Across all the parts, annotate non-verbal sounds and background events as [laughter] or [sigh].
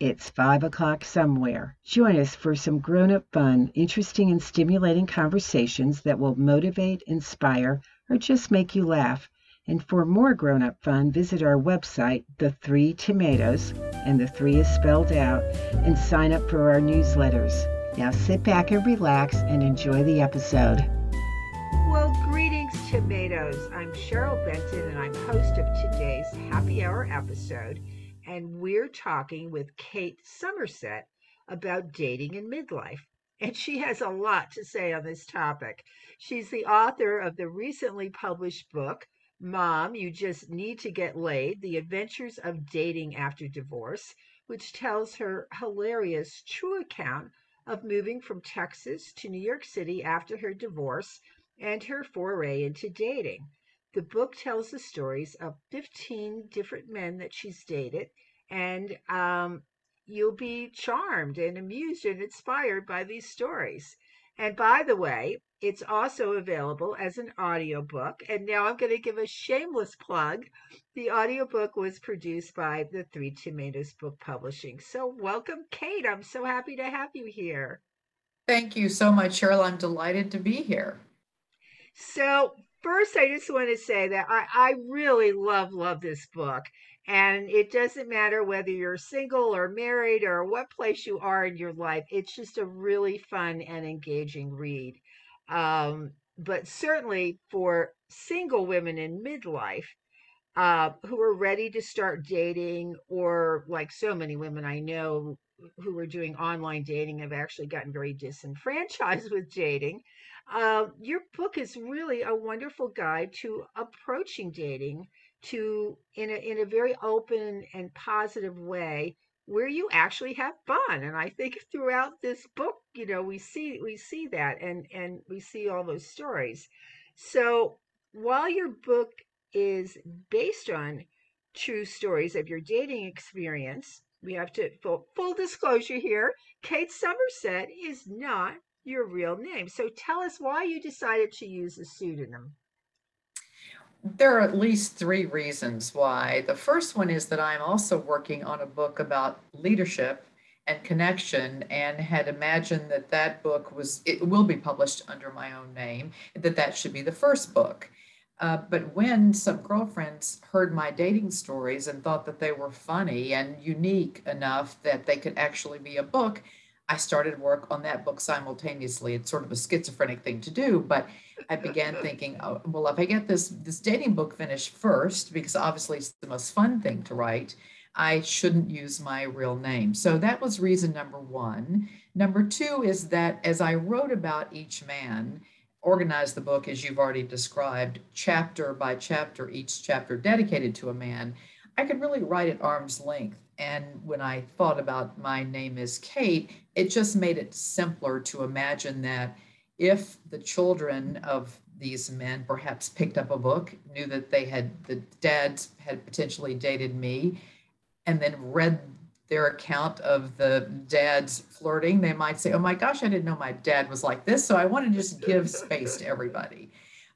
it's five o'clock somewhere. Join us for some grown up fun, interesting, and stimulating conversations that will motivate, inspire, or just make you laugh. And for more grown up fun, visit our website, The Three Tomatoes, and the three is spelled out, and sign up for our newsletters. Now sit back and relax and enjoy the episode. Well, greetings, tomatoes. I'm Cheryl Benton, and I'm host of today's Happy Hour episode. And we're talking with Kate Somerset about dating in midlife. [laughs] And she has a lot to say on this topic. She's the author of the recently published book, Mom, You Just Need to Get Laid The Adventures of Dating After Divorce, which tells her hilarious true account of moving from Texas to New York City after her divorce and her foray into dating. The book tells the stories of 15 different men that she's dated, and um, you'll be charmed and amused and inspired by these stories. And by the way, it's also available as an audiobook. And now I'm going to give a shameless plug. The audiobook was produced by the Three Tomatoes Book Publishing. So, welcome, Kate. I'm so happy to have you here. Thank you so much, Cheryl. I'm delighted to be here. So, first, I just want to say that I, I really love, love this book. And it doesn't matter whether you're single or married or what place you are in your life, it's just a really fun and engaging read. Um, but certainly for single women in midlife uh, who are ready to start dating, or like so many women I know who are doing online dating have actually gotten very disenfranchised [laughs] with dating. Uh, your book is really a wonderful guide to approaching dating to in a in a very open and positive way where you actually have fun. And i think throughout this book you know we see we see that and and we see all those stories. So while your book is based on true stories of your dating experience we have to full, full disclosure here kate somerset is not your real name. So tell us why you decided to use a pseudonym there are at least three reasons why. The first one is that I'm also working on a book about leadership and connection and had imagined that that book was it will be published under my own name that that should be the first book uh, but when some girlfriends heard my dating stories and thought that they were funny and unique enough that they could actually be a book I started work on that book simultaneously. It's sort of a schizophrenic thing to do, but I began [laughs] thinking, oh, well, if I get this this dating book finished first, because obviously it's the most fun thing to write, I shouldn't use my real name. So that was reason number one. Number two is that as I wrote about each man, organized the book as you've already described, chapter by chapter, each chapter dedicated to a man, I could really write at arm's length and when I thought about my name is Kate, it just made it simpler to imagine that if the children of these men perhaps picked up a book, knew that they had the dads had potentially dated me, and then read their account of the dad's flirting, they might say, Oh my gosh, I didn't know my dad was like this. So I want to just give space to everybody.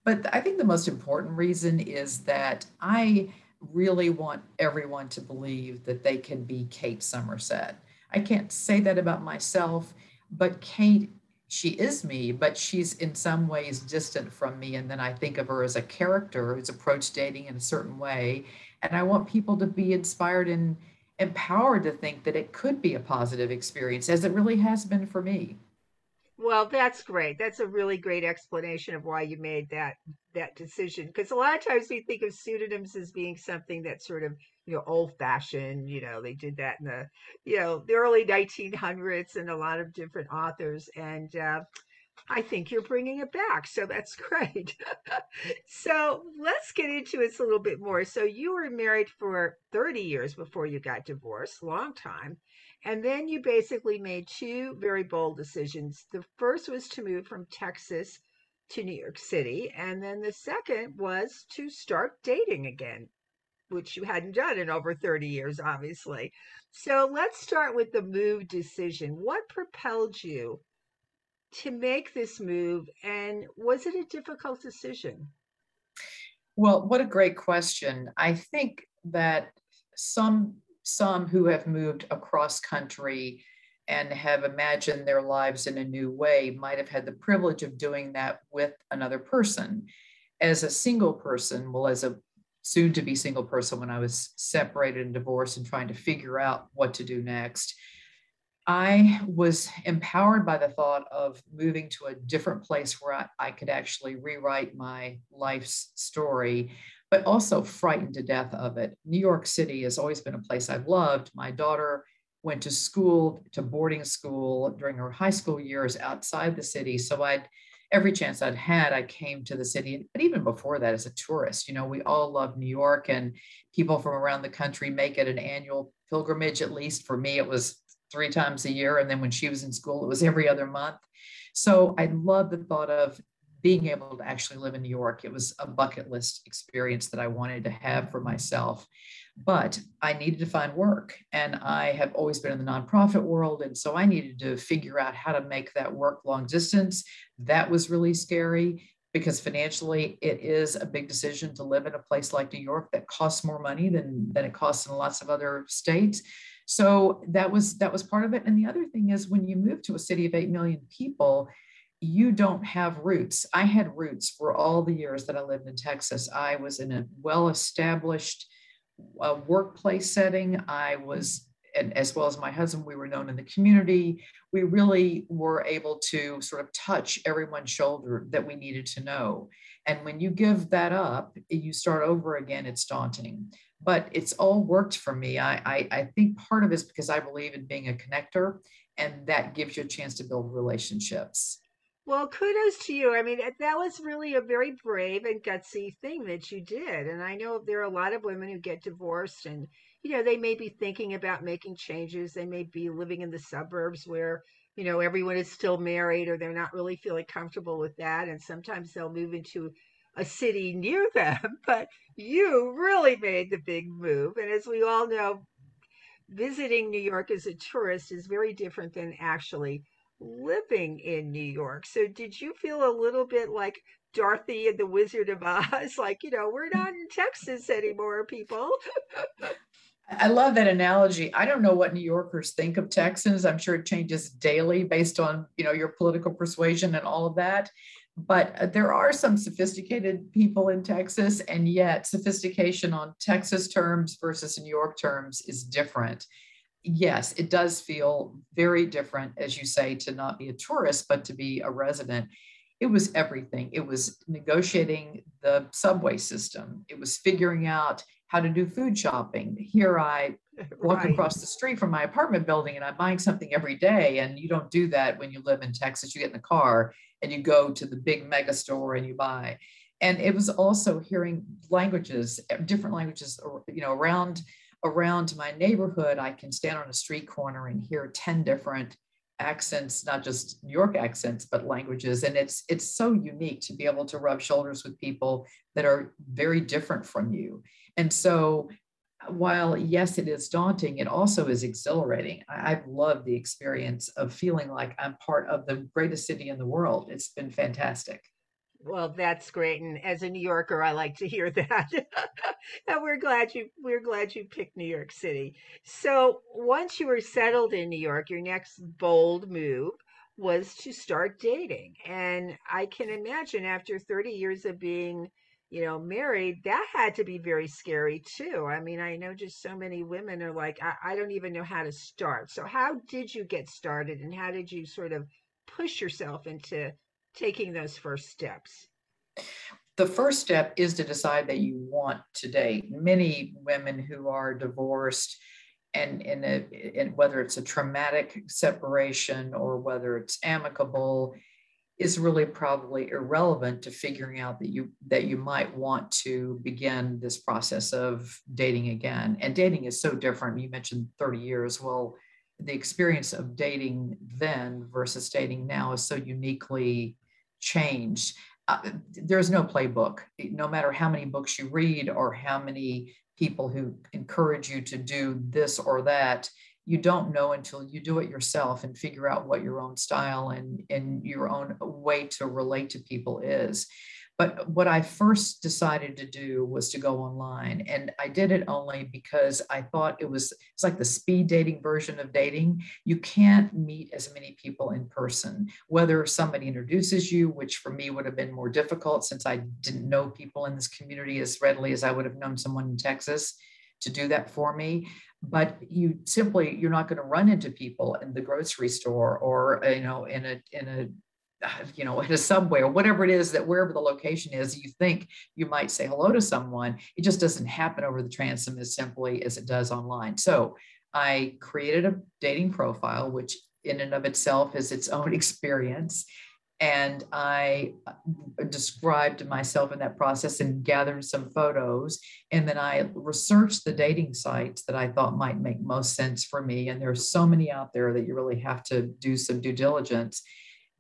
But I think the most important reason is that I really want everyone to believe that they can be Kate Somerset. I can't say that about myself, but Kate, she is me, but she's in some ways distant from me. And then I think of her as a character who's approached dating in a certain way. And I want people to be inspired and empowered to think that it could be a positive experience, as it really has been for me. Well, that's great. That's a really great explanation of why you made that that decision. Because a lot of times we think of pseudonyms as being something that's sort of you know old fashioned. You know, they did that in the you know the early 1900s and a lot of different authors. And uh, I think you're bringing it back, so that's [laughs] great. so let's get into it a little bit more. So you were married for 30 years before you got divorced, long time. And then you basically made two very bold decisions. The first was to move from Texas to New York City. And then the second was to start dating again, which you hadn't done in over 30 years, obviously. So let's start with the move decision. What propelled you to make this move? And was it a difficult decision? Well, what a great question. I think that some some who have moved across country and have imagined their lives in a new way might have had the privilege of doing that with another person. As a single person, well, as a soon to be single person when I was separated and divorced and trying to figure out what to do next, I was empowered by the thought of moving to a different place where I, I could actually rewrite my life's story, but also frightened to death of it. New York City has always been a place I've loved. My daughter went to school, to boarding school during her high school years outside the city. So I'd every chance I'd had, I came to the city. But even before that, as a tourist, you know, we all love New York and people from around the country make it an annual pilgrimage. At least for me, it was three times a year. And then when she was in school, it was every other month. So I love the thought of being able to actually live in New York. It was a bucket list experience that I wanted to have for myself. But I needed to find work. And I have always been in the nonprofit world. And so I needed to figure out how to make that work long distance. That was really scary because financially it is a big decision to live in a place like New York that costs more money than, than it costs in lots of other states. So that was that was part of it. And the other thing is when you move to a city of 8 million people, you don't have roots. I had roots for all the years that I lived in Texas. I was in a well-established uh, workplace setting. I was and as well as my husband, we were known in the community. We really were able to sort of touch everyone's shoulder that we needed to know. And when you give that up, you start over again, it's daunting but it's all worked for me. I, I, I think part of it is because I believe in being a connector, and that gives you a chance to build relationships. Well, kudos to you. I mean, that was really a very brave and gutsy thing that you did. And I know there are a lot of women who get divorced and, you know, they may be thinking about making changes. They may be living in the suburbs where, you know, everyone is still married or they're not really feeling comfortable with that. And sometimes they'll move into a city near [laughs] them, but you really made the big move. And as we all know, visiting New York as a tourist is very different than actually living in New York. So did you feel a little bit like Dorothy and the Wizard of [laughs] Oz? Like, you know, we're not in Texas anymore, people. I love that analogy. I don't know what New Yorkers think of Texans. I'm sure it changes daily based on, you know, your political persuasion and all of that but uh, there are some sophisticated people in Texas, and yet sophistication on Texas terms versus New York terms is different. Yes, it does feel very different, as you say, to not be a tourist, but to be a resident. It was everything. It was negotiating the subway system, it was figuring out how to do food shopping. Here I [laughs] walk right. across the street from my apartment building and I'm buying something every day. And you don't do that when you live in Texas. You get in the car and you go to the big mega store and you buy. And it was also hearing languages, different languages, you know, around around my neighborhood. I can stand on a street corner and hear 10 different accents, not just New York accents, but languages. And it's it's so unique to be able to rub shoulders with people that are very different from you. And so while yes, it is daunting, it also is exhilarating. I've loved the experience of feeling like I'm part of the greatest city in the world. It's been fantastic. Well, that's great, and as a New Yorker, I like to hear [laughs] that. and we're glad you we're glad you picked New York City. So once you were settled in New York, your next bold move was to start dating. And I can imagine after 30 years of being you know, married, that had to be very scary too. I mean, I know just so many women are like, I, I don't even know how to start. So, how did you get started and how did you sort of push yourself into taking those first steps? The first step is to decide that you want to date. Many women who are divorced, and in a, in whether it's a traumatic separation or whether it's amicable, is really probably irrelevant to figuring out that you that you might want to begin this process of dating again and dating is so different you mentioned 30 years well the experience of dating then versus dating now is so uniquely changed uh, there's no playbook. No matter how many books you read or how many people who encourage you to do this or that, you don't know until you do it yourself and figure out what your own style and, and your own way to relate to people is. But what I first decided to do was to go online. And I did it only because I thought it was it's like the speed dating version of dating. You can't meet as many people in person, whether somebody introduces you, which for me would have been more difficult since I didn't know people in this community as readily as I would have known someone in Texas to do that for me but you simply you're not going to run into people in the grocery store or you know in a in a you know, [laughs] at a subway or whatever it is that wherever the location is, you think you might say hello to someone. It just doesn't happen over the transom as simply as it does online. So I created a dating profile, which in and of itself is its own [laughs] experience. And I uh, described myself in that process and gathered some photos. And then I researched the dating sites that I thought might make most sense for me. And there's so many out there that you really have to do some due diligence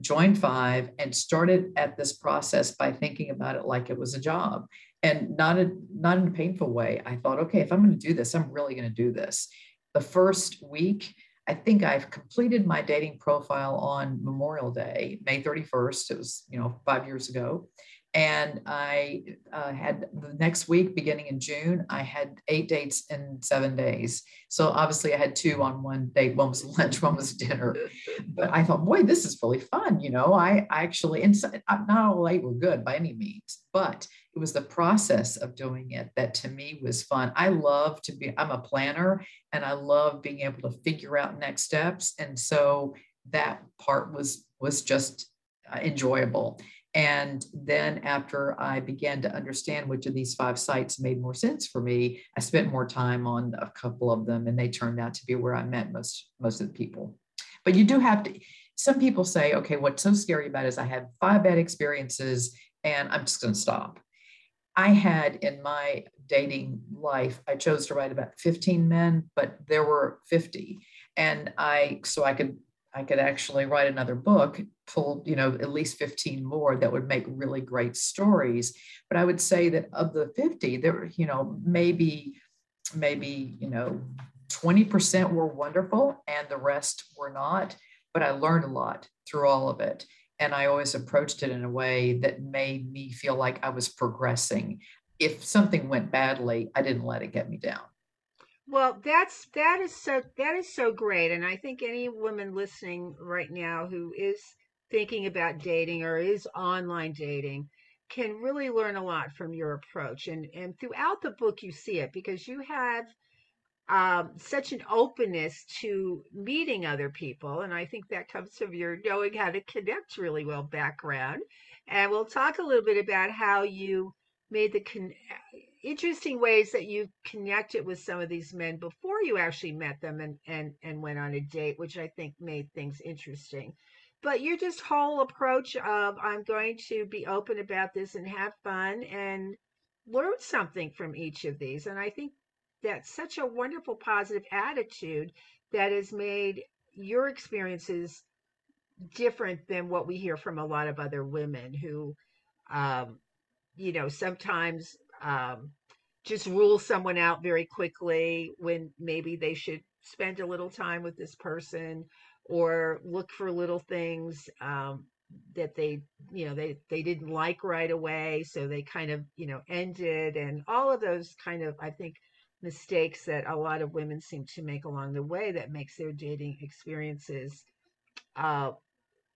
joined five and started at this process by thinking about it like it was a job. And not a not in a painful way. I thought okay if i'm going to do this i'm really going to do this. The first week i think i've completed my dating profile on memorial day may 31st it was you know five years ago and I uh, had the next week, beginning in June, I had eight dates in seven days. So obviously, I had two on one date. One was [laughs] lunch, one was dinner. But I thought, boy, this is really fun. You know, I, I actually, and not all eight were good by any means, but it was the process of doing it that to me was fun. I love to be, I'm a planner and I love being able to figure out next steps. And so that part was was just uh, enjoyable and then after I began to understand which of these five sites made more sense for me, I spent more time on a couple of them and they turned out to be where I met most, most of the people. But you do have to, some people say, okay, what's so scary about it is I had five bad experiences and I'm just going to stop. I had in my dating life, I chose to write about 15 men, but there were 50. And I, so I could I could actually write another book, pull, you know, at least 15 more that would make really great stories. But I would say that of the 50, there you know, maybe, maybe, you know, 20% were wonderful and the rest were not. But I learned a lot through all of it. And I always approached it in a way that made me feel like I was progressing. If something went badly, I didn't let it get me down. Well, that's that is so that is so great, and I think any woman listening right now who is thinking about dating or is online dating can really learn a lot from your approach. And and throughout the book, you see it because you have um, such an openness to meeting other people, and I think that comes from your knowing how to connect really well background. And we'll talk a little bit about how you made the con- interesting ways that you connected with some of these men before you actually met them and and and went on a date which i think made things interesting. But your just whole approach of i'm going to be open about this and have fun and learn something from each of these and i think that's such a wonderful positive attitude that has made your experiences different than what we hear from a lot of other women who um, you know sometimes um, just rule someone out very quickly when maybe they should spend a little time with this person or look for little things um, that they you know they they didn't like right away. So they kind of you know ended and all of those kind of i think mistakes that a lot of women seem to make along the way that makes their dating experiences uh,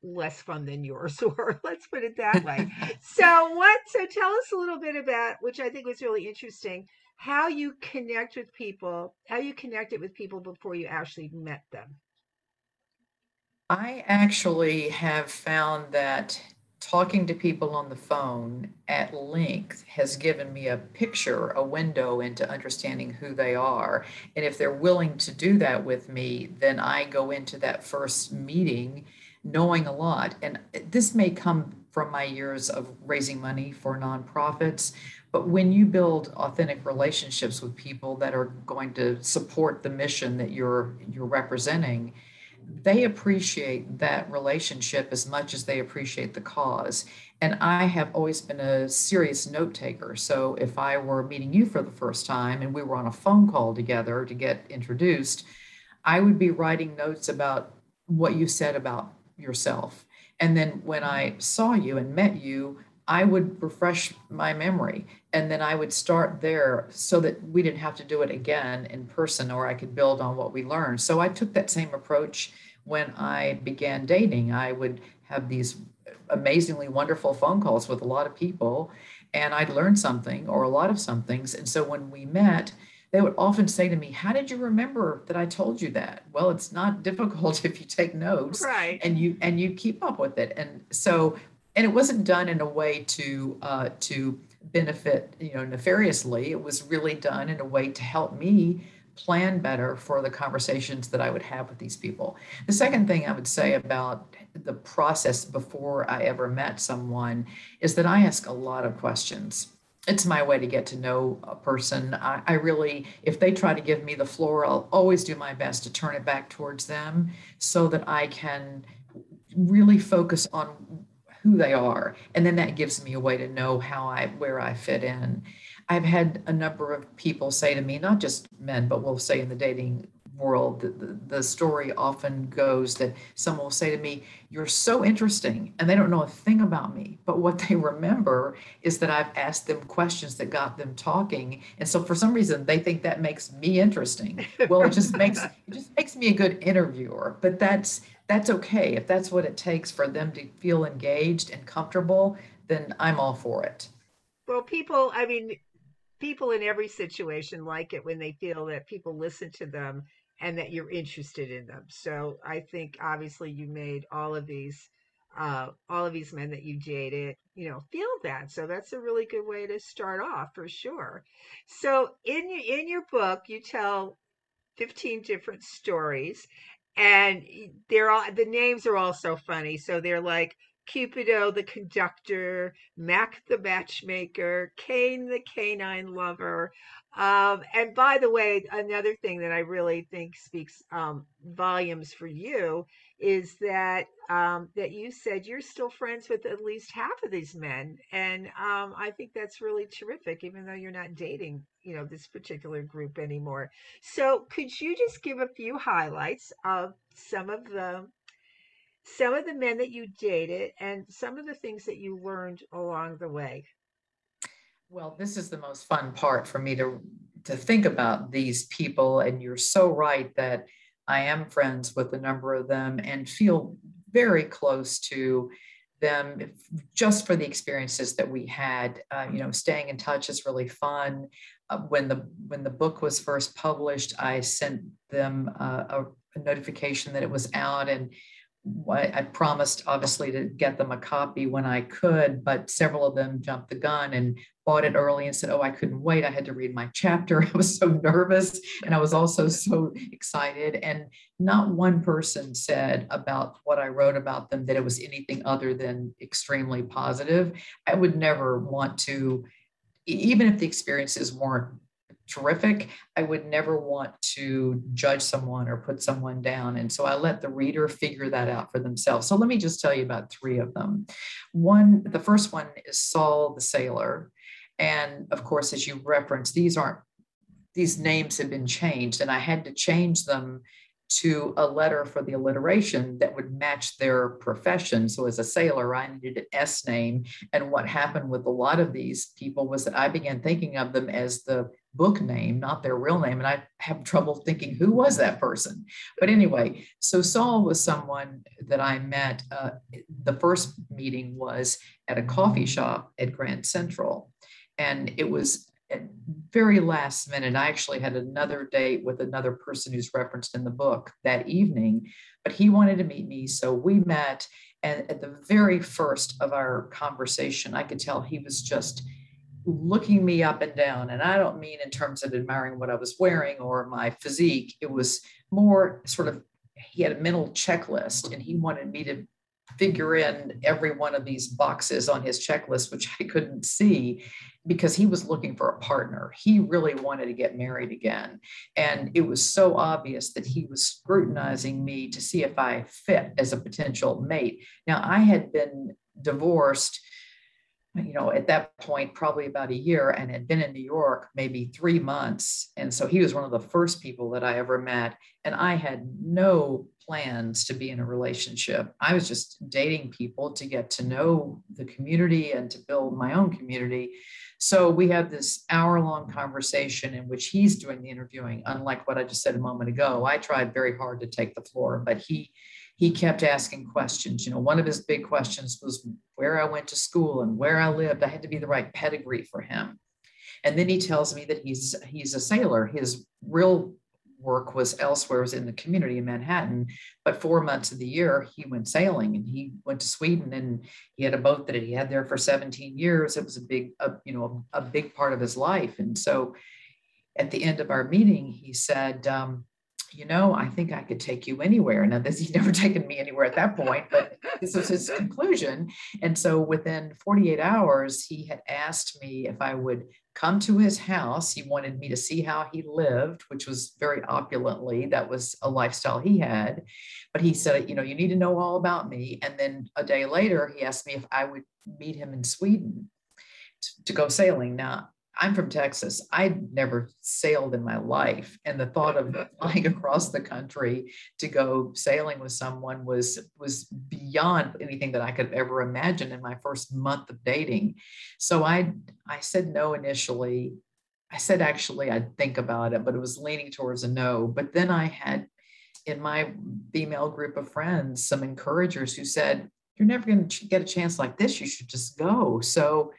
less fun than yours [laughs] or let's put it that way. [laughs] So what so tell us a little bit about which i think was really interesting how you connect with people how you connected with people before you actually met them. I actually have found that talking to people on the phone at length has given me a picture a window into understanding who they are. And if they're willing to do that with me then i go into that first meeting knowing a lot. And this may come from my years of raising money for nonprofits. But when you build authentic relationships with people that are going to support the mission that you're you're representing, they appreciate that relationship as much as they appreciate the cause. And I have always been a serious note taker. So if I were meeting you for the first time and we were on a phone call together to get introduced, I would be writing notes about what you said about yourself. And then when I saw you and met you, I would refresh my memory and then I would start there so that we didn't have to do it again in person or I could build on what we learned. So I took that same approach when I began dating. I would have these amazingly wonderful phone calls with a lot of people and I'd learn something or a lot of some things. And so when we met, they would often say to me, How did you remember that I told you that? Well, it's not [laughs] difficult if you take notes right. and you and you keep up with it. And so and it wasn't done in a way to uh, to benefit you know nefariously. It was really done in a way to help me plan better for the conversations that I would have with these people. The second thing I would say about the process before I ever met someone is that I ask a lot of questions. It's my way to get to know a person. I, I, really, if they try to give me the floor, I'll always do my best to turn it back towards them so that I can really focus on who they are. And then that gives me a way to know how I, where I fit in. I've had a number of people say to me, not just men, but we'll say in the dating world, the, the, the, story often goes that someone will say to me, You're so interesting. And they don't know a thing about me. But what they remember is that I've asked them questions that got them talking. And so for some reason they think that makes me interesting. Well, it just makes it just makes me a good interviewer. But that's that's okay. If that's what it takes for them to feel engaged and comfortable, then I'm all for it. Well, people, I mean, people in every situation like it when they feel that people listen to them and that you're interested in them. So I think obviously you made all of these uh, all of these men that you dated, you know, feel that. So that's a really good way to start off for sure. So in your in your book, you tell 15 different stories, and they're all the names are all so funny. So they're like Cupido the conductor, Mac the matchmaker, Cain the canine lover. Um, and by the way, another thing that I really think speaks um, volumes for you is that um, that you said you're still friends with at least half of these men, and um, I think that's really terrific. Even though you're not dating, you know, this particular group anymore. So, could you just give a few highlights of some of the some of the men that you dated and some of the things that you learned along the way. Well, this is the most fun part for me to to think about these people and you're so right that I am friends with a number of them and feel very close to them just for the experiences that we had. Uh, you know staying in touch is really fun. Uh, when the when the book was first published i sent them uh, a, a, notification that it was out and I promised obviously to get them a copy when I could, but several of them jumped the gun and bought it early and said, Oh, I couldn't wait. I had to read my chapter. [laughs] I was so nervous and I was also so excited. And not one person said about what I wrote about them that it was anything other than extremely positive. I would never want to, even if the experiences weren't terrific. I would never want to judge someone or put someone down. And so I let the reader figure that out for themselves. So let me just tell you about three of them. One, the first one is Saul the sailor. And of course, as you referenced, these aren't, these names have been changed, and I had to change them to a letter for the alliteration that would match their profession. So, as a sailor, I needed an S name. And what happened with a lot of these people was that I began thinking of them as the book name, not their real name. And I have trouble thinking who was that person. But anyway, so Saul was someone that I met. Uh, the first meeting was at a coffee shop at Grand Central. And it was very last minute. I actually had another date with another person who's referenced in the book that evening, but he wanted to meet me. So we met. And at the very first of our conversation, I could tell he was just looking me up and down. And I don't mean in terms of admiring what I was wearing or my physique. It was more sort of, he had a mental checklist and he wanted me to figure in every one of these boxes on his checklist, which I couldn't see because he was looking for a partner. He really wanted to get married again. And it was so obvious that he was scrutinizing me to see if I fit as a potential mate. Now, I had been divorced you know, at that point, probably about a year and had been in New York maybe three months. And so he was one of the first people that I ever met. And I had no plans to be in a relationship. I was just dating people to get to know the community and to build my own community. So we had this hour long conversation in which he's doing the interviewing, unlike what I just said a moment ago. I tried very hard to take the floor, but he he kept asking questions. You know, one of his big questions was where I went to school and where I lived. I had to be the right pedigree for him. And then he tells me that he's he's a sailor. His real work was elsewhere, was in the community in Manhattan. But four months of the year, he went sailing and he went to Sweden and he had a boat that he had there for 17 years. It was a big, a, you know, a big part of his life. And so at the end of our meeting, he said, um, you know, I think I could take you anywhere. Now, this he's never [laughs] taken me anywhere at that point, but this was his conclusion. And so within 48 hours, he had asked me if I would come to his house. He wanted me to see how he lived, which was very opulently. That was a lifestyle he had. But he said, you know, you need to know all about me. And then a day later, he asked me if I would meet him in Sweden to go sailing. Now, I'm from Texas. I'd never sailed in my life. And the thought of [laughs] flying across the country to go sailing with someone was was beyond anything that I could ever imagine in my first month of dating. So I I said no initially. I said actually I'd think about it, but it was leaning towards a no. But then I had in my female group of friends some encouragers who said, You're never going to get a chance like this. You should just go. So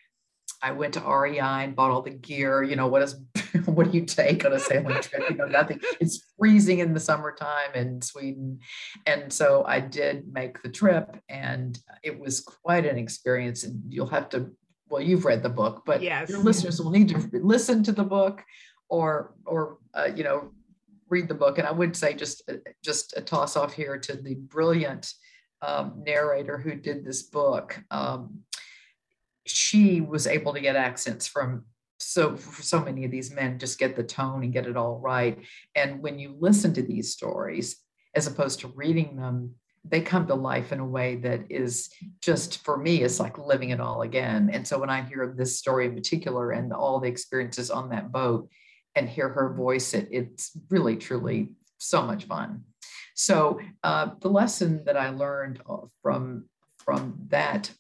I went to REI and bought all the gear. You know, what is [laughs] what do you take on a sailing trip? You know, nothing. [laughs] It's freezing in the summertime in Sweden. And so I did make the trip and it was quite an experience. And you'll have to, well, you've read the book, but yes. your listeners will need to listen to the book or or uh, you know, read the book. And I would say just uh, just a toss off here to the brilliant um, narrator who did this book. Um, she was able to get accents from so so many of these men just get the tone and get it all right. And when you listen to these stories as opposed to reading them they come to life in a way that is just for me it's like living it all again. And so when i hear this story in particular and all the experiences on that boat and hear her voice it it's really truly so much fun. So uh, the lesson that i learned uh, from from that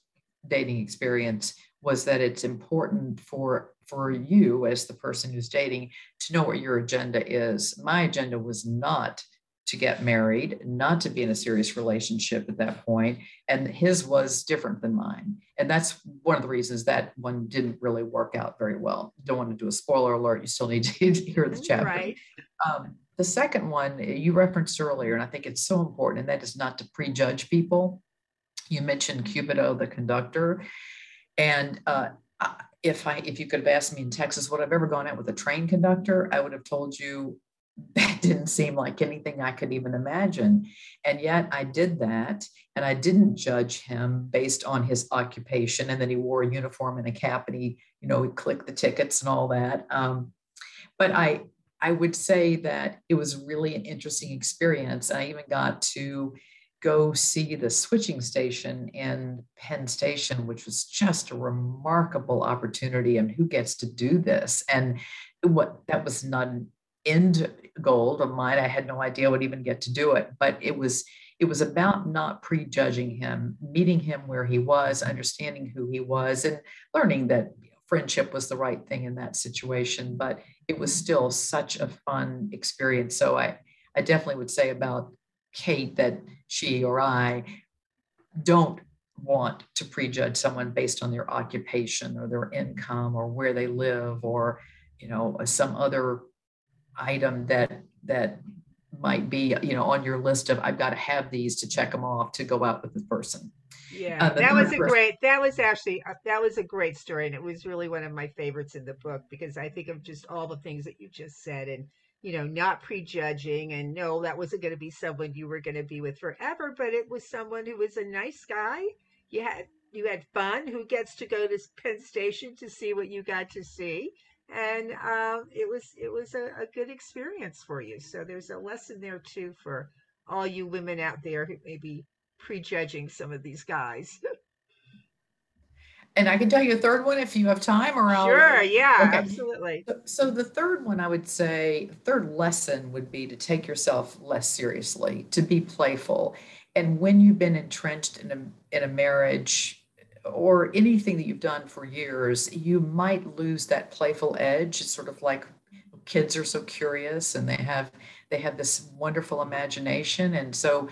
dating experience was that it's important for for you as the person who's dating to know what your agenda is. My agenda was not to get married not to be in a serious relationship at that point and his was different than mine. And that's one of the reasons that one didn't really work out very well. Don't want to do a spoiler alert you still need to [laughs] hear the chapter. Right um, the second one you referenced earlier and i think it's so important and that is not to prejudge people you mentioned Cupido, the conductor. And uh, if I if you could have asked me in Texas would I've ever gone out with a train conductor, I would have told you [laughs] that didn't seem like anything I could even imagine. And yet I did that. And I didn't judge him based on his occupation. And then he wore a uniform and a cap and he, you know, he clicked the tickets and all that. Um, but I I would say that it was really an interesting experience. I even got to go see the switching station in Penn Station, which was just a remarkable opportunity. And who gets to do this? And what that was not an end goal of mine. I had no idea I would even get to do it, but it was it was about not prejudging him, meeting him where he was, understanding who he was, and learning that friendship was the right thing in that situation. But it was still such a fun experience. So I I definitely would say about Kate that she or I don't want to prejudge someone based on their occupation or their income or where they live or you know some other item that that might be you know on your list of I've got to have these to check them off to go out with the person. Yeah, uh, that was a person. great. That was actually uh, that was a great story, and it was really one of my favorites in the book because I think of just all the things that you just said, and you know, not prejudging and no, that wasn't going to be someone you were going to be with forever, but it was someone who was a nice guy. You had you had fun. Who gets to go to Penn Station to see what you got to see? And uh, it was it was a, a good experience for you. So there's a lesson there too for all you women out there who may be prejudging some of these guys. [laughs] And I can tell you a third one if you have time or I'll. Sure, yeah, okay. absolutely. So, so, the third one I would say, third lesson would be to take yourself less seriously, to be playful. And when you've been entrenched in a in a marriage or anything that you've done for years, you might lose that playful edge. It's sort of like kids are so curious and they have they have this wonderful imagination. And so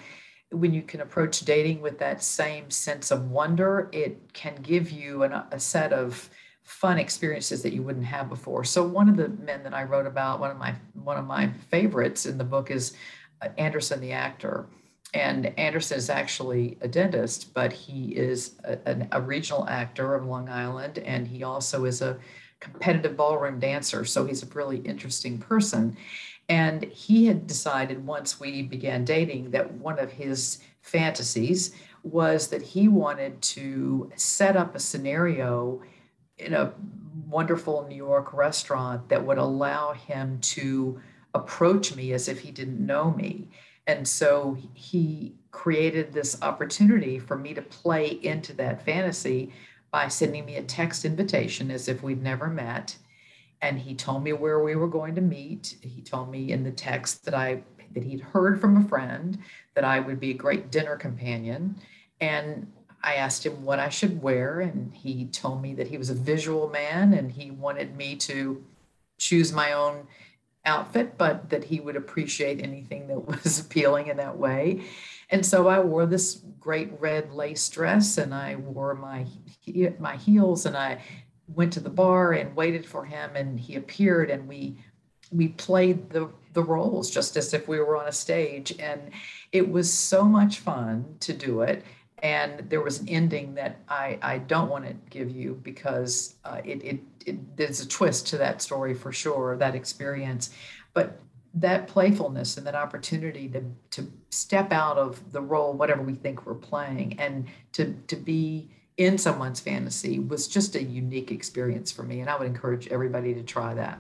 when you can approach dating with that same sense of wonder, it can give you an, a set of fun experiences that you wouldn't have before. So one of the men that I wrote about, one of my one of my favorites in the book is uh, Anderson the actor. And Anderson is actually a dentist, but he is a, a, a regional actor of Long Island, and he also is a competitive ballroom dancer. So he's a really interesting person. And he had decided once we began dating that one of his fantasies was that he wanted to set up a scenario in a wonderful New York restaurant that would allow him to approach me as if he didn't know me. And so he created this opportunity for me to play into that fantasy by sending me a text invitation as if we'd never met and he told me where we were going to meet. He told me in the text that I that he'd heard from a friend that I would be a great dinner companion. And I asked him what I should wear, and he told me that he was a visual man and he wanted me to choose my own outfit, but that he would appreciate anything that [laughs] was appealing in that way. And so I wore this great red lace dress and I wore my my heels and I went to the bar and waited for him and he appeared and we we played the the roles just as if we were on a stage. And it was so much fun to do it. And there was an ending that I, I don't want to give you because uh, it, it, it there's a twist to that story for sure that experience. But that playfulness and that opportunity to to step out of the role whatever we think we're playing and to to be in someone's fantasy was just a unique experience for me. And I would encourage everybody to try that.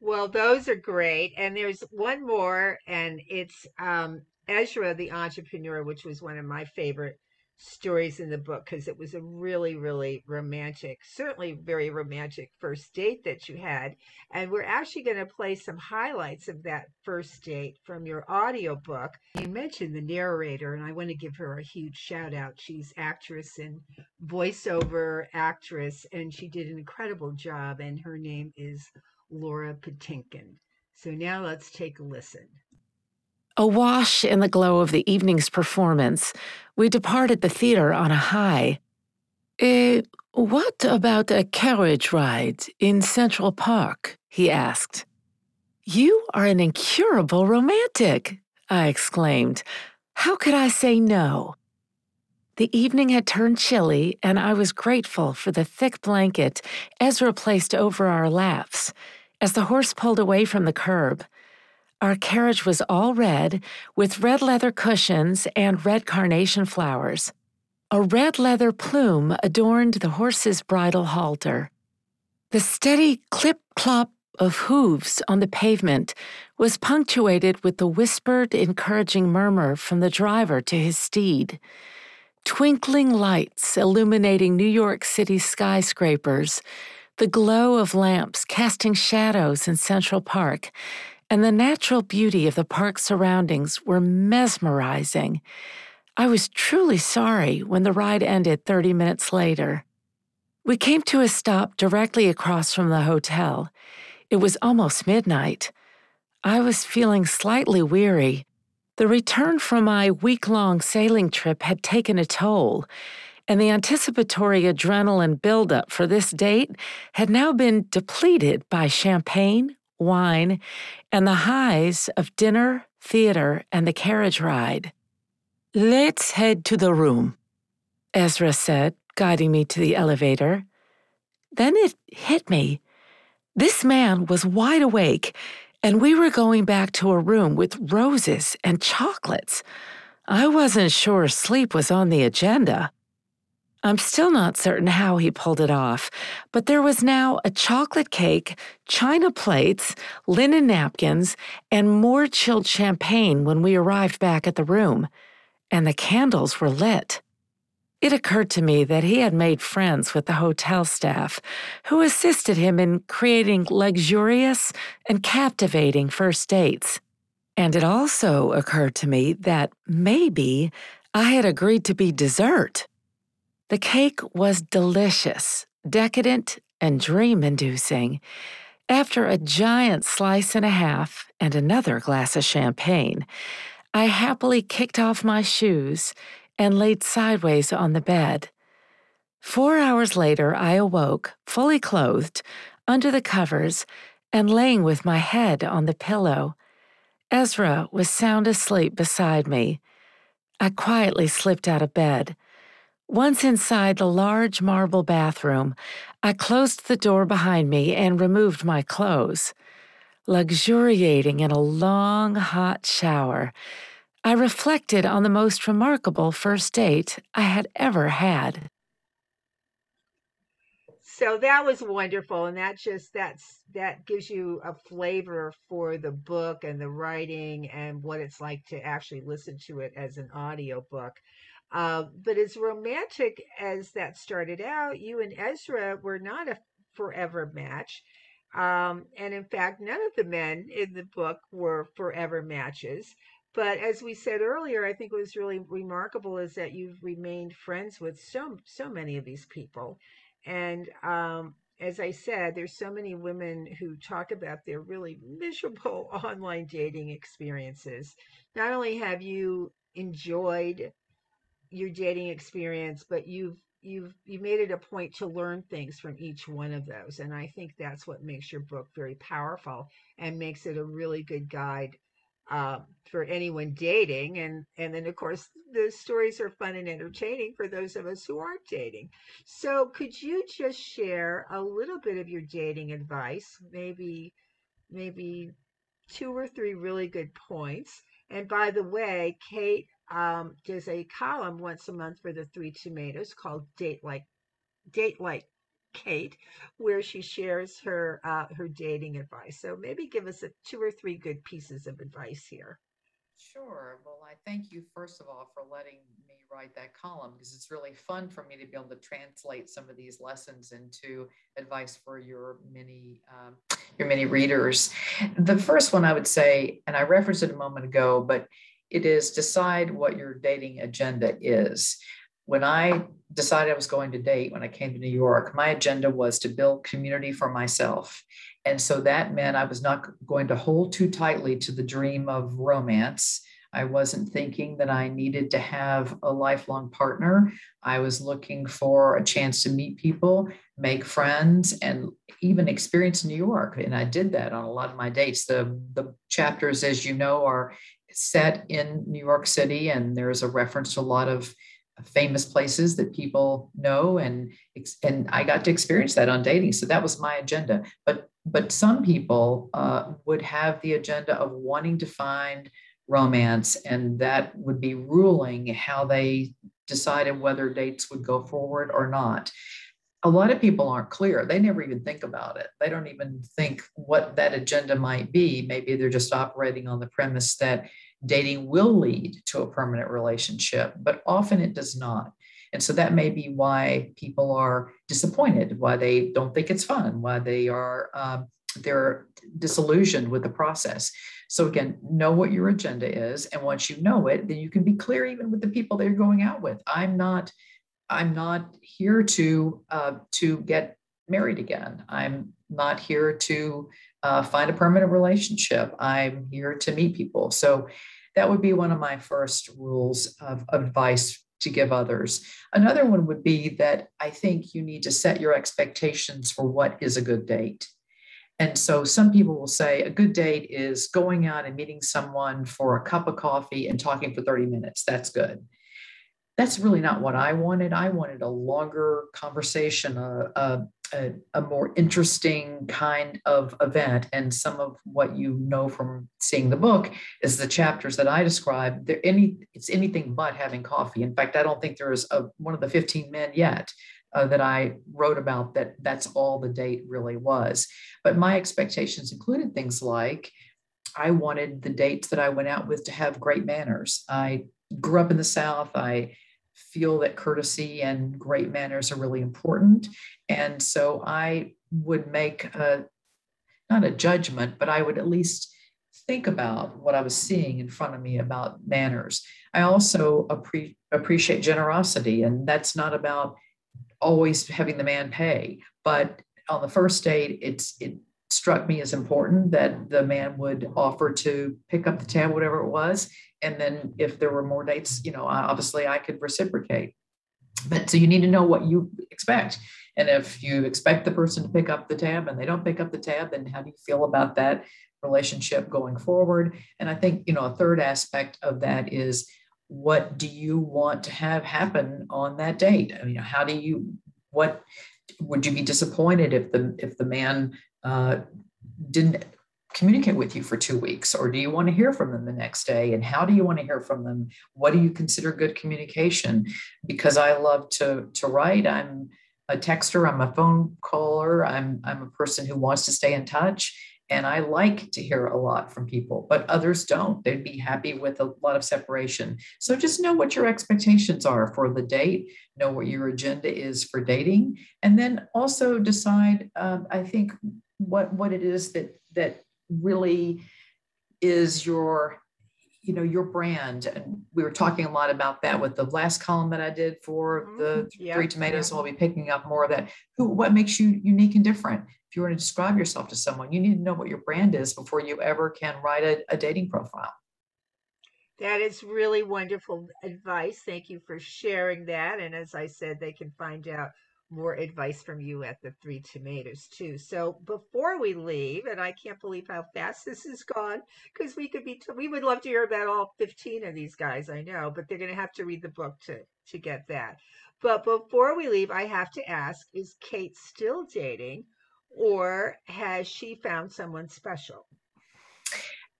Well, those are great. And there's one more, and it's um, Ezra the Entrepreneur, which was one of my favorite stories in the book because it was a really, really romantic, certainly very romantic first date that you had. And we're actually going to play some highlights of that first date from your audiobook. You mentioned the narrator, and I want to give her a huge shout out. She's actress and voiceover actress, and she did an incredible job. And her name is Laura Patinkin. So now let's take a listen. Awash in the glow of the evening's performance, we departed the theater on a high. Eh, what about a carriage ride in Central Park? he asked. You are an incurable romantic, I exclaimed. How could I say no? The evening had turned chilly, and I was grateful for the thick blanket Ezra placed over our laps. As the horse pulled away from the curb, our carriage was all red, with red leather cushions and red carnation flowers. A red leather plume adorned the horse's bridle halter. The steady clip clop of hooves on the pavement was punctuated with the whispered, encouraging murmur from the driver to his steed. Twinkling lights illuminating New York City skyscrapers, the glow of lamps casting shadows in Central Park, and the natural beauty of the park's surroundings were mesmerizing. I was truly sorry when the ride ended 30 minutes later. We came to a stop directly across from the hotel. It was almost midnight. I was feeling slightly weary. The return from my week long sailing trip had taken a toll, and the anticipatory adrenaline buildup for this date had now been depleted by champagne, wine, and the highs of dinner, theater, and the carriage ride. Let's head to the room, Ezra said, guiding me to the elevator. Then it hit me. This man was wide awake, and we were going back to a room with roses and chocolates. I wasn't sure sleep was on the agenda. I'm still not certain how he pulled it off, but there was now a chocolate cake, china plates, linen napkins, and more chilled champagne when we arrived back at the room, and the candles were lit. It occurred to me that he had made friends with the hotel staff, who assisted him in creating luxurious and captivating first dates. And it also occurred to me that maybe I had agreed to be dessert. The cake was delicious, decadent, and dream inducing. After a giant slice and a half and another glass of champagne, I happily kicked off my shoes and laid sideways on the bed. Four hours later, I awoke, fully clothed, under the covers, and laying with my head on the pillow. Ezra was sound asleep beside me. I quietly slipped out of bed. Once inside the large marble bathroom, I closed the door behind me and removed my clothes. Luxuriating in a long, hot shower, I reflected on the most remarkable first date I had ever had. So that was wonderful, and that just that's that gives you a flavor for the book and the writing and what it's like to actually listen to it as an audio book. Uh, but as romantic as that started out, you and Ezra were not a forever match. Um, and in fact, none of the men in the book were forever matches. But as we said earlier, I think what was really remarkable is that you've remained friends with so so many of these people. And um, as I said, there's so many women who talk about their really miserable [laughs] online dating experiences. Not only have you enjoyed your dating experience, but you've you've you made it a point to learn things from each one of those, and I think that's what makes your book very powerful and makes it a really good guide uh, for anyone dating. And and then of course the stories are fun and entertaining for those of us who aren't dating. So could you just share a little bit of your dating advice, maybe maybe two or three really good points. And by the way, Kate um, does a column once a month for the Three Tomatoes called Date Like Date Like Kate, where she shares her uh, her dating advice. So maybe give us a, two or three good pieces of advice here. Sure. Well, I thank you first of all for letting me write that column because it's really fun for me to be able to translate some of these lessons into advice for your many um, your many readers. The first one I would say, and I referenced it a moment ago, but it is decide what your dating agenda is. When I decided I was going to date when I came to New York, my agenda was to build community for myself. And so that meant I was not going to hold too tightly to the dream of romance. I wasn't thinking that I needed to have a lifelong partner. I was looking for a chance to meet people, make friends, and even experience New York. And I did that on a lot of my dates. The, the chapters, as you know, are set in New York City, and there's a reference to a lot of famous places that people know and and I got to experience that on dating so that was my agenda. But but some people uh, would have the agenda of wanting to find romance and that would be ruling how they decided whether dates would go forward or not. A lot of people aren't clear. They never even think about it. They don't even think what that agenda might be. Maybe they're just operating on the premise that dating will lead to a permanent relationship, but often it does not. And so that may be why people are disappointed, why they don't think it's fun, why they are um, they're disillusioned with the process. So again, know what your agenda is, and once you know it, then you can be clear even with the people that you're going out with. I'm not, I'm not here to uh, to get married again. I'm not here to uh, find a permanent relationship. I'm here to meet people. So that would be one of my first rules of, advice to give others. Another one would be that I think you need to set your expectations for what is a good date. And so some people will say a good date is going out and meeting someone for a cup of coffee and talking for 30 minutes. That's good. That's really not what I wanted. I wanted a longer conversation, a, a, a, a, more interesting kind of event. And some of what you know from seeing the book is the chapters that I described. There any it's anything but having coffee. In fact, I don't think there is a, one of the 15 men yet uh, that I wrote about that that's all the date really was. But my expectations included things like I wanted the dates that I went out with to have great manners. I grew up in the South. I feel that courtesy and great manners are really important. And so I would make a, not a judgment, but I would at least think about what I was seeing in front of me about manners. I also appre- appreciate generosity, and that's not about always having the man pay, but on the first date, it's it struck me as important that the man would offer to pick up the tab, whatever it was, and then if there were more dates, you know, obviously I could reciprocate. But so you need to know what you expect. And if you expect the person to pick up the tab and they don't pick up the tab, then how do you feel about that relationship going forward? And I think, you know, a third aspect of that is what do you want to have happen on that date? I mean, how do you, what would you be disappointed if the if the man uh, didn't communicate with you for two weeks or do you want to hear from them the next day? And how do you want to hear from them? What do you consider good communication? Because i love to to write. I'm a texter i'm a phone caller i'm i'm a person who wants to stay in touch and i like to hear a lot from people but others don't. They'd be happy with a lot of separation. So just know what your expectations are for the date know what your agenda is for dating and then also decide um, i think what what it is that that really is your you know your brand. And we were talking a lot about that with the last column that i did for mm-hmm. the yep. three tomatoes and we'll be picking up more of that. Who what makes you unique and different? If you want to describe yourself to someone you need to know what your brand is before you ever can write a, a dating profile. That is really wonderful advice. Thank you for sharing that. And as i said they can find out more advice from you at the Three Tomatoes too. So before we leave, and I can't believe how fast this has gone, because we could be t- we would love to hear about all 15 of these guys, I know, but they're going to have to read the book to to get that. But before we leave, I have to ask: Is Kate still dating, or has she found someone special?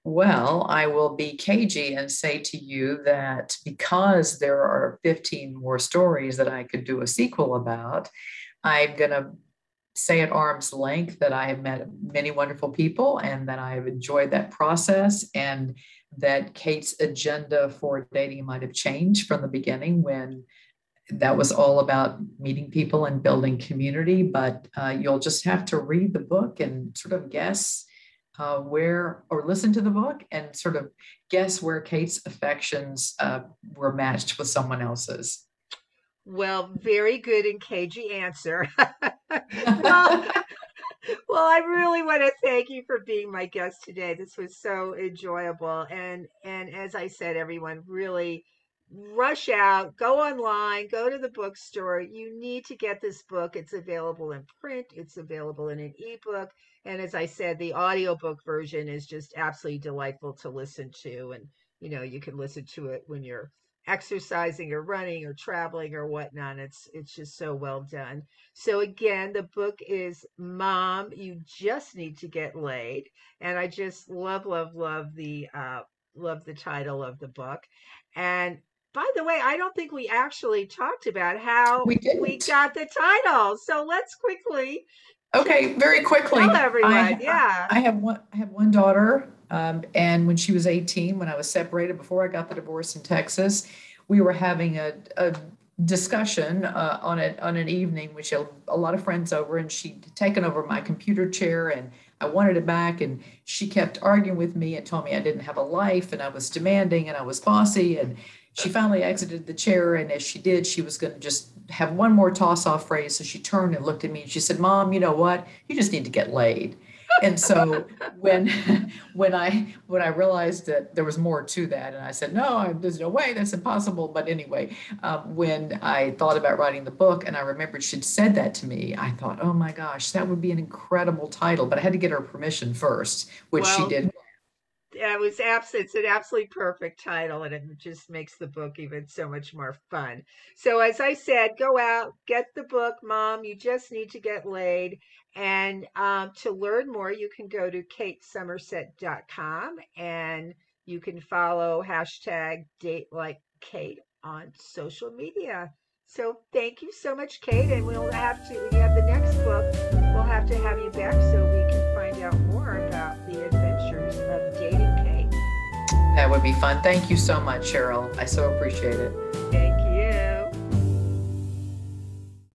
Well, I will be cagey and say to you that because there are 15 more stories that I could do a sequel about, I'm going to say at arm's length that I have met many wonderful people and that I have enjoyed that process and that Kate's agenda for dating might have changed from the beginning when that was all about meeting people and building community. But uh, you'll just have to read the book and sort of guess uh, where or listen to the book and sort of guess where Kate's affections uh, were matched with someone else's. Well, very good and cagey answer. [laughs] [laughs] well, well, I really want to thank you for being my guest today. This was so enjoyable, and and as I said, everyone really rush out, go online, go to the bookstore. You need to get this book. It's available in print, it's available in an ebook. And as I said, the audiobook version is just absolutely delightful to listen to. And, you know, you can listen to it when you're exercising or running or traveling or whatnot. It's it's just so well done. So again, the book is Mom, You Just Need to Get Laid. And I just love, love, love the uh love the title of the book. And by the way, I don't think we actually talked about how we, we got the title. So let's quickly. Okay, very quickly. Tell everyone, I, yeah. I have one. I have one daughter, um, and when she was 18, when I was separated before I got the divorce in Texas, we were having a, a discussion uh, on it on an evening, which a, a lot of friends over, and she'd taken over my computer chair and I wanted it back. And she kept arguing with me and told me I didn't have a life and I was demanding and I was bossy. And she finally exited the chair. And as she did, she was going to just have one more toss off phrase. So she turned and looked at me and she said, Mom, you know what? You just need to get laid and so when [laughs] when I when I realized that there was more to that, and I said, no, there's no way, that's impossible. But anyway, um, when I thought about writing the book, and I remembered she'd said that to me, I thought, oh my gosh, that would be an incredible title. But I had to get her permission first, which well, she did It was absent. It's an absolutely perfect title, and it just makes the book even so much more fun. So, as I said, go out, get the book, Mom. You just need to get laid. And um, to learn more, you can go to katesomerset.com and you can follow hashtag date like Kate on social media. So thank you so much, Kate. And we'll have to, when you have the next book, we'll have to have you back so we can find out more about the adventures of dating Kate. That would be fun. Thank you so much, Cheryl. I so appreciate it. Thank you.